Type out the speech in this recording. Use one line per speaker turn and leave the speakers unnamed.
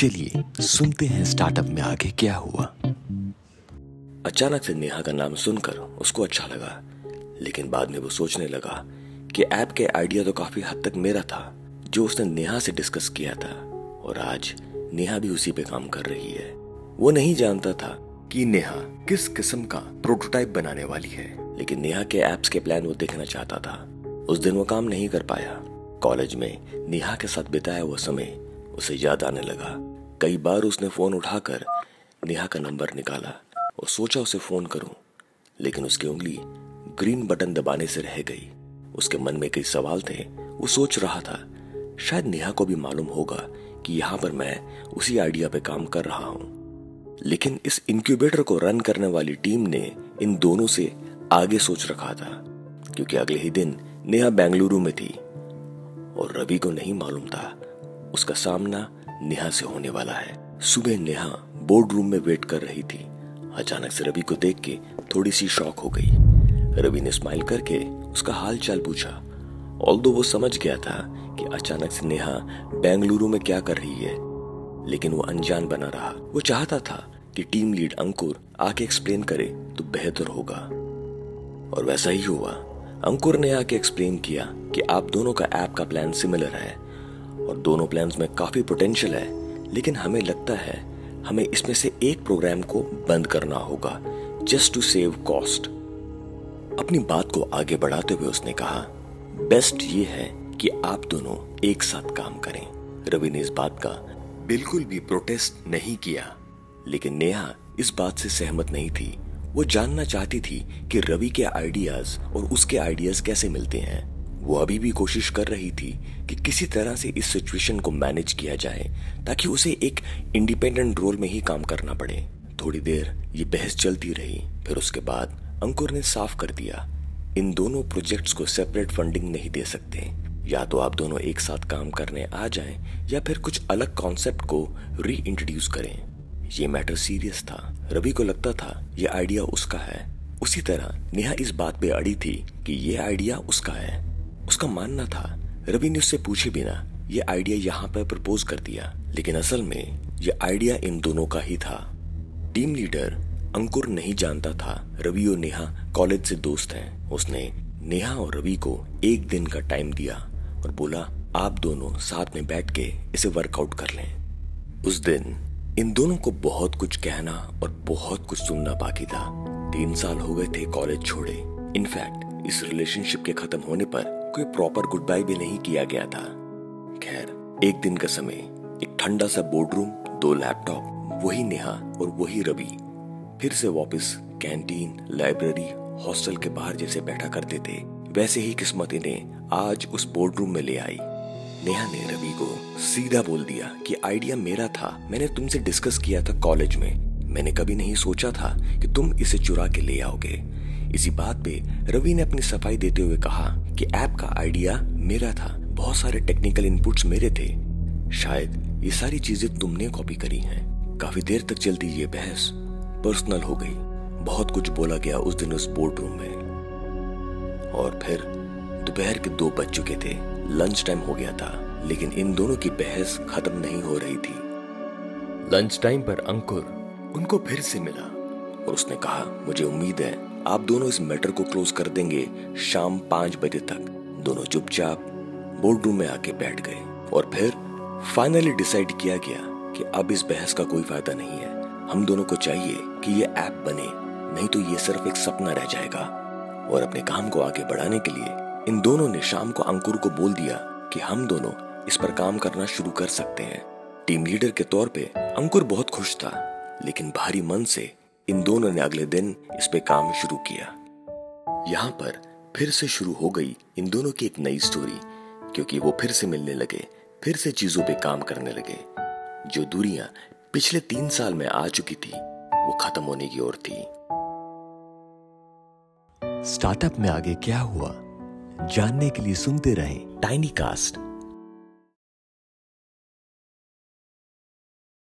सुनते हैं स्टार्टअप में आगे क्या हुआ।
अचानक से नेहा का नाम सुनकर उसको अच्छा लगा, लेकिन बाद में वो सोचने लगा कि ऐप के आइडिया तो काफ़ी हद तक मेरा था, जो उसने नेहा से डिस्कस किया था, और आज नेहा भी उसी पे काम कर रही है। वो नहीं जानता था कि नेहा किस किस्म का प्रोटोटाइप बनाने वाली है, लेकिन नेहा के एप्स के प्लान वो देखना चाहता था। उस दिन वो काम नहीं कर पाया। कॉलेज में नेहा के साथ बिताया वो समय उसे याद आने लगा। कई बार उसने फ़ोन उठाकर नेहा का नंबर निकाला और सोचा उसे फ़ोन करूँ, लेकिन उसकी उंगली ग्रीन बटन दबाने से रह गई। उसके मन में कई सवाल थे, वो सोच रहा था, शायद नेहा को भी मालूम होगा कि यहाँ पर मैं उसी आइडिया पे काम कर रहा हूँ। लेकिन इस इंक्यूबेटर को रन करने वाली टीम ने इन दोनों से आगे सोच रखा था, क्योंकि अगले ही दिन नेहा बेंगलुरु में थी और रवि को नहीं मालूम था उसका सामना नेहा से होने वाला है। सुबह नेहा बोर्ड रूम में वेट कर रही थी। अचानक से रवि को देख के थोड़ी सी शॉक हो गई। रवि ने स्माइल करके उसका हाल चाल पूछा। ऑल वो समझ गया था कि अचानक से नेहा बेंगलुरु में क्या कर रही है, लेकिन वो अनजान बना रहा। वो चाहता था कि टीम लीड अंकुर आके एक्सप्लेन करे तो बेहतर होगा। और वैसा ही हुआ। अंकुर ने आके एक्सप्लेन किया कि आप दोनों का ऐप का प्लान सिमिलर है। और दोनों प्लान्स में काफ़ी पोटेंशियल है, लेकिन हमें लगता है हमें इसमें से एक प्रोग्राम को बंद करना होगा जस्ट टू सेव कॉस्ट अपनी बात को आगे बढ़ाते हुए उसने कहा बेस्ट ये है कि आप दोनों एक साथ काम करें। रवि ने इस बात का बिल्कुल भी प्रोटेस्ट नहीं किया, लेकिन नेहा इस बात से सहमत नहीं थी। वो जानना चाहती थी कि रवि के आइडियाज़ और उसके आइडियाज़ कैसे मिलते हैं। वो अभी भी कोशिश कर रही थी कि किसी तरह से इस सिचुएशन को मैनेज किया जाए, ताकि उसे एक इंडिपेंडेंट रोल में ही काम करना पड़े। थोड़ी देर ये बहस चलती रही, फिर उसके बाद अंकुर ने साफ़ कर दिया, इन दोनों प्रोजेक्ट्स को सेपरेट फंडिंग नहीं दे सकते। या तो आप दोनों एक साथ काम करने आ जाएँ, या फिर कुछ अलग कॉन्सेप्ट को री इंट्रोड्यूस करें। ये मैटर सीरियस था। रवि को लगता था, ये आइडिया उसका है। उसी तरह नेहा इस बात पे अड़ी थी कि ये आइडिया उसका है। उसका मानना था। रवि ने उससे पूछे बिना ये आइडिया यहाँ पर प्रपोज कर दिया, लेकिन असल में ये आइडिया इन दोनों का ही था। टीम लीडर अंकुर नहीं जानता था रवि और नेहा कॉलेज से दोस्त हैं। उसने नेहा और रवि को एक दिन का टाइम दिया और बोला, आप दोनों साथ में बैठ के इसे वर्कआउट कर लें। उस दिन इन दोनों को बहुत कुछ कहना और बहुत कुछ सुनना बाकी था। तीन साल हो गए थे कॉलेज छोड़े। इनफैक्ट इस रिलेशनशिप के खत्म होने पर कोई प्रॉपर गुड बाय भी नहीं किया गया था। खैर, एक दिन का समय, एक ठंडा सा बोर्ड रूम दो लैपटॉप वही नेहा और वही रवि। फिर से वापस कैंटीन लाइब्रेरी हॉस्टल के बाहर जैसे बैठा करते थे, वैसे ही किस्मत इन्हें आज उस बोर्डरूम में ले आई। नेहा ने रवि को सीधा बोल दिया कि आइडिया मेरा था, मैंने तुमसे डिस्कस किया था कॉलेज में। मैंने कभी नहीं सोचा था कि तुम इसे चुरा के ले आओगे। इसी बात पे रवि ने अपनी सफ़ाई देते हुए कहा कि ऐप का आइडिया मेरा था। बहुत सारे टेक्निकल इनपुट्स मेरे थे। शायद ये सारी चीज़ें तुमने कॉपी करी हैं। काफ़ी देर तक चलती ये बहस पर्सनल हो गई। बहुत कुछ बोला गया उस दिन उस बोर्ड रूम में। और फिर दोपहर के दो बज चुके थे। लंच टाइम हो गया था, लेकिन इन दोनों की बहस खत्म नहीं हो रही थी। लंच टाइम पर अंकुर उनको फिर से मिला। और उसने कहा, मुझे उम्मीद है, आप दोनों इस मैटर को क्लोज कर देंगे शाम पाँच बजे तक. दोनों चुपचाप बोर्ड रूम में आके बैठ गए और फिर फाइनली डिसाइड किया गया कि अब इस बहस का कोई फ़ायदा नहीं है। हम दोनों को चाहिए कि ये ऐप बने, नहीं तो ये सिर्फ़ एक सपना रह जाएगा। और अपने काम को आगे बढ़ाने के लिए इन दोनों ने शाम को अंकुर को बोल दिया कि हम दोनों इस पर काम करना शुरू कर सकते हैं। टीम लीडर के तौर पे अंकुर बहुत खुश था, लेकिन भारी मन से इन दोनों ने अगले दिन इस पे काम शुरू किया। यहाँ पर फिर से शुरू हो गई इन दोनों की एक नई स्टोरी क्योंकि वो फिर से मिलने लगे, फिर से चीज़ों पे काम करने लगे। जो दूरियाँ पिछले तीन साल में आ चुकी थी, वो खत्म होने की ओर थी।
स्टार्टअप में आगे क्या हुआ? जानने के लिए सुनते रहें टाइनी कास्ट